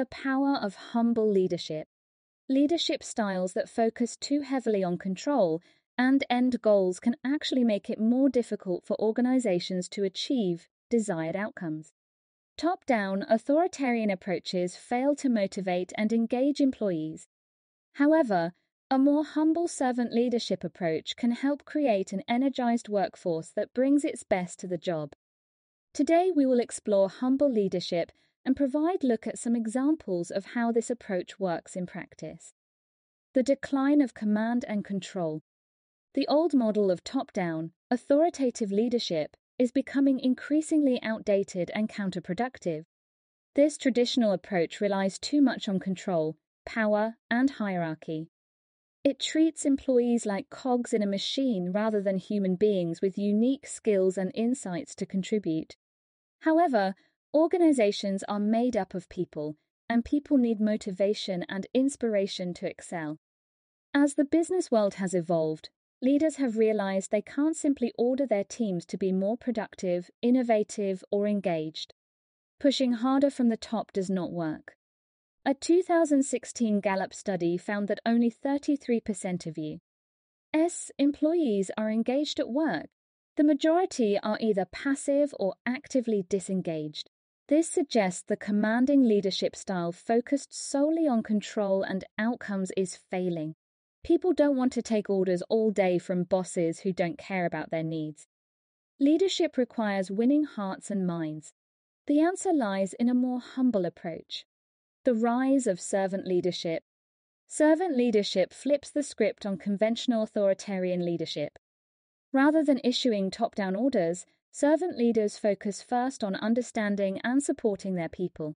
The power of humble leadership. Leadership styles that focus too heavily on control and end goals can actually make it more difficult for organizations to achieve desired outcomes. Top down, authoritarian approaches fail to motivate and engage employees. However, a more humble servant leadership approach can help create an energized workforce that brings its best to the job. Today, we will explore humble leadership and provide look at some examples of how this approach works in practice. The decline of command and control. The old model of top down, authoritative leadership is becoming increasingly outdated and counterproductive. This traditional approach relies too much on control, power, and hierarchy. It treats employees like cogs in a machine rather than human beings with unique skills and insights to contribute. However, Organizations are made up of people, and people need motivation and inspiration to excel. As the business world has evolved, leaders have realized they can't simply order their teams to be more productive, innovative, or engaged. Pushing harder from the top does not work. A 2016 Gallup study found that only 33% of U.S. employees are engaged at work. The majority are either passive or actively disengaged. This suggests the commanding leadership style focused solely on control and outcomes is failing. People don't want to take orders all day from bosses who don't care about their needs. Leadership requires winning hearts and minds. The answer lies in a more humble approach. The rise of servant leadership. Servant leadership flips the script on conventional authoritarian leadership. Rather than issuing top down orders, Servant leaders focus first on understanding and supporting their people.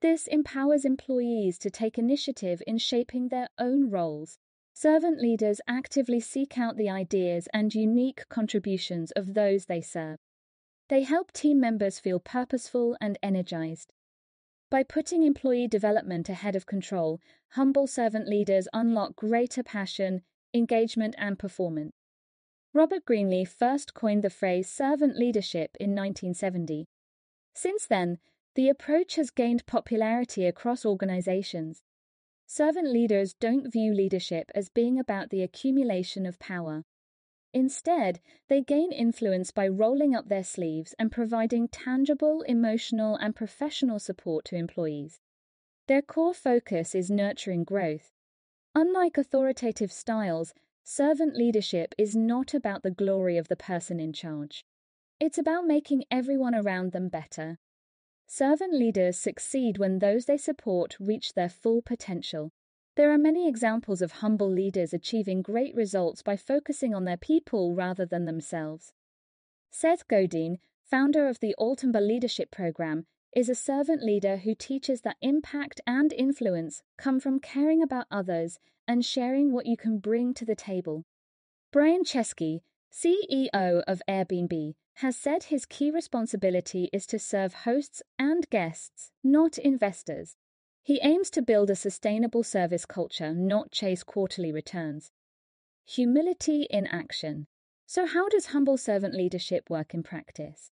This empowers employees to take initiative in shaping their own roles. Servant leaders actively seek out the ideas and unique contributions of those they serve. They help team members feel purposeful and energized. By putting employee development ahead of control, humble servant leaders unlock greater passion, engagement, and performance. Robert Greenleaf first coined the phrase servant leadership in 1970. Since then, the approach has gained popularity across organizations. Servant leaders don't view leadership as being about the accumulation of power. Instead, they gain influence by rolling up their sleeves and providing tangible, emotional, and professional support to employees. Their core focus is nurturing growth. Unlike authoritative styles, Servant leadership is not about the glory of the person in charge. It's about making everyone around them better. Servant leaders succeed when those they support reach their full potential. There are many examples of humble leaders achieving great results by focusing on their people rather than themselves. Seth Godin, founder of the altMBA Leadership Program, is a servant leader who teaches that impact and influence come from caring about others and sharing what you can bring to the table. Brian Chesky, CEO of Airbnb, has said his key responsibility is to serve hosts and guests, not investors. He aims to build a sustainable service culture, not chase quarterly returns. Humility in action. So, how does humble servant leadership work in practice?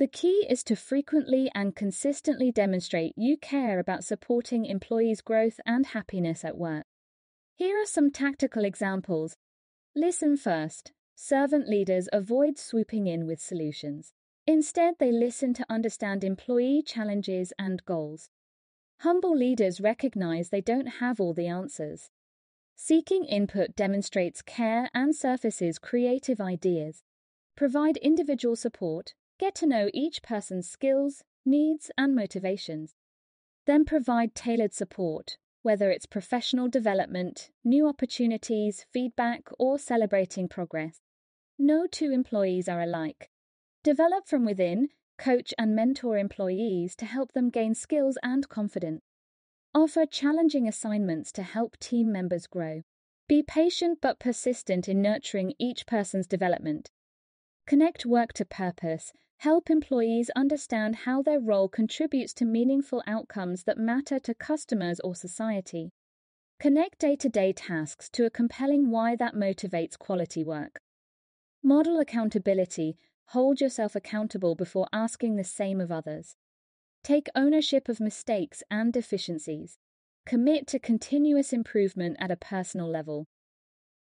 The key is to frequently and consistently demonstrate you care about supporting employees' growth and happiness at work. Here are some tactical examples. Listen first. Servant leaders avoid swooping in with solutions. Instead, they listen to understand employee challenges and goals. Humble leaders recognize they don't have all the answers. Seeking input demonstrates care and surfaces creative ideas. Provide individual support, Get to know each person's skills, needs, and motivations. Then provide tailored support, whether it's professional development, new opportunities, feedback, or celebrating progress. No two employees are alike. Develop from within, coach and mentor employees to help them gain skills and confidence. Offer challenging assignments to help team members grow. Be patient but persistent in nurturing each person's development. Connect work to purpose. Help employees understand how their role contributes to meaningful outcomes that matter to customers or society. Connect day to day tasks to a compelling why that motivates quality work. Model accountability. Hold yourself accountable before asking the same of others. Take ownership of mistakes and deficiencies. Commit to continuous improvement at a personal level.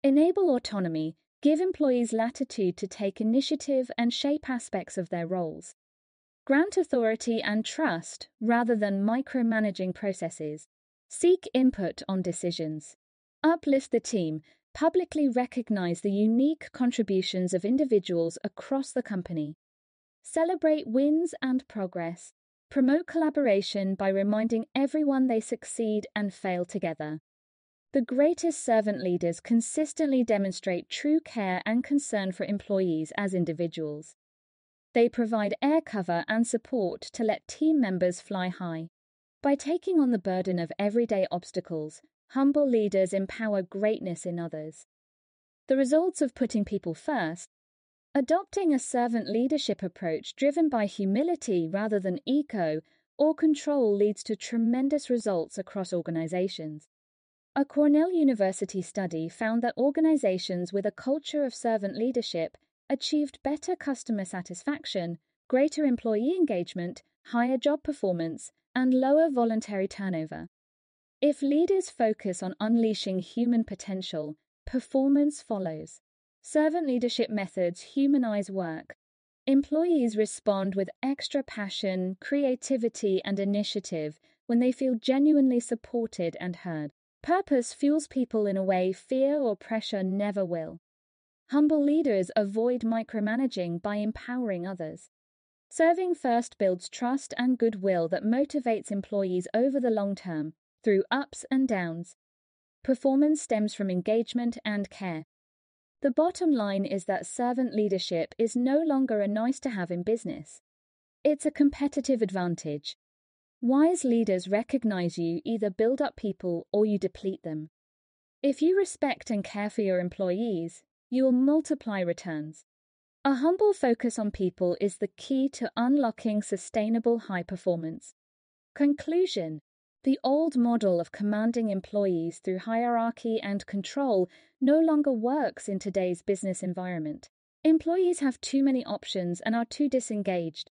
Enable autonomy. Give employees latitude to take initiative and shape aspects of their roles. Grant authority and trust rather than micromanaging processes. Seek input on decisions. Uplift the team. Publicly recognize the unique contributions of individuals across the company. Celebrate wins and progress. Promote collaboration by reminding everyone they succeed and fail together. The greatest servant leaders consistently demonstrate true care and concern for employees as individuals. They provide air cover and support to let team members fly high. By taking on the burden of everyday obstacles, humble leaders empower greatness in others. The results of putting people first Adopting a servant leadership approach driven by humility rather than ego or control leads to tremendous results across organizations. A Cornell University study found that organizations with a culture of servant leadership achieved better customer satisfaction, greater employee engagement, higher job performance, and lower voluntary turnover. If leaders focus on unleashing human potential, performance follows. Servant leadership methods humanize work. Employees respond with extra passion, creativity, and initiative when they feel genuinely supported and heard. Purpose fuels people in a way fear or pressure never will. Humble leaders avoid micromanaging by empowering others. Serving first builds trust and goodwill that motivates employees over the long term, through ups and downs. Performance stems from engagement and care. The bottom line is that servant leadership is no longer a nice to have in business. It's a competitive advantage. Wise leaders recognize you either build up people or you deplete them. If you respect and care for your employees, you will multiply returns. A humble focus on people is the key to unlocking sustainable high performance. Conclusion the old model of commanding employees through hierarchy and control no longer works in today's business environment. Employees have too many options and are too disengaged.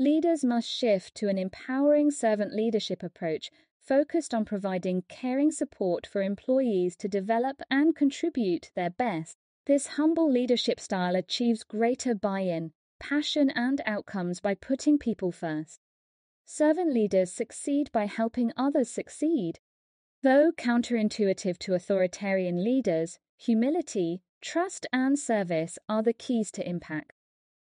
Leaders must shift to an empowering servant leadership approach focused on providing caring support for employees to develop and contribute their best. This humble leadership style achieves greater buy in, passion, and outcomes by putting people first. Servant leaders succeed by helping others succeed. Though counterintuitive to authoritarian leaders, humility, trust, and service are the keys to impact.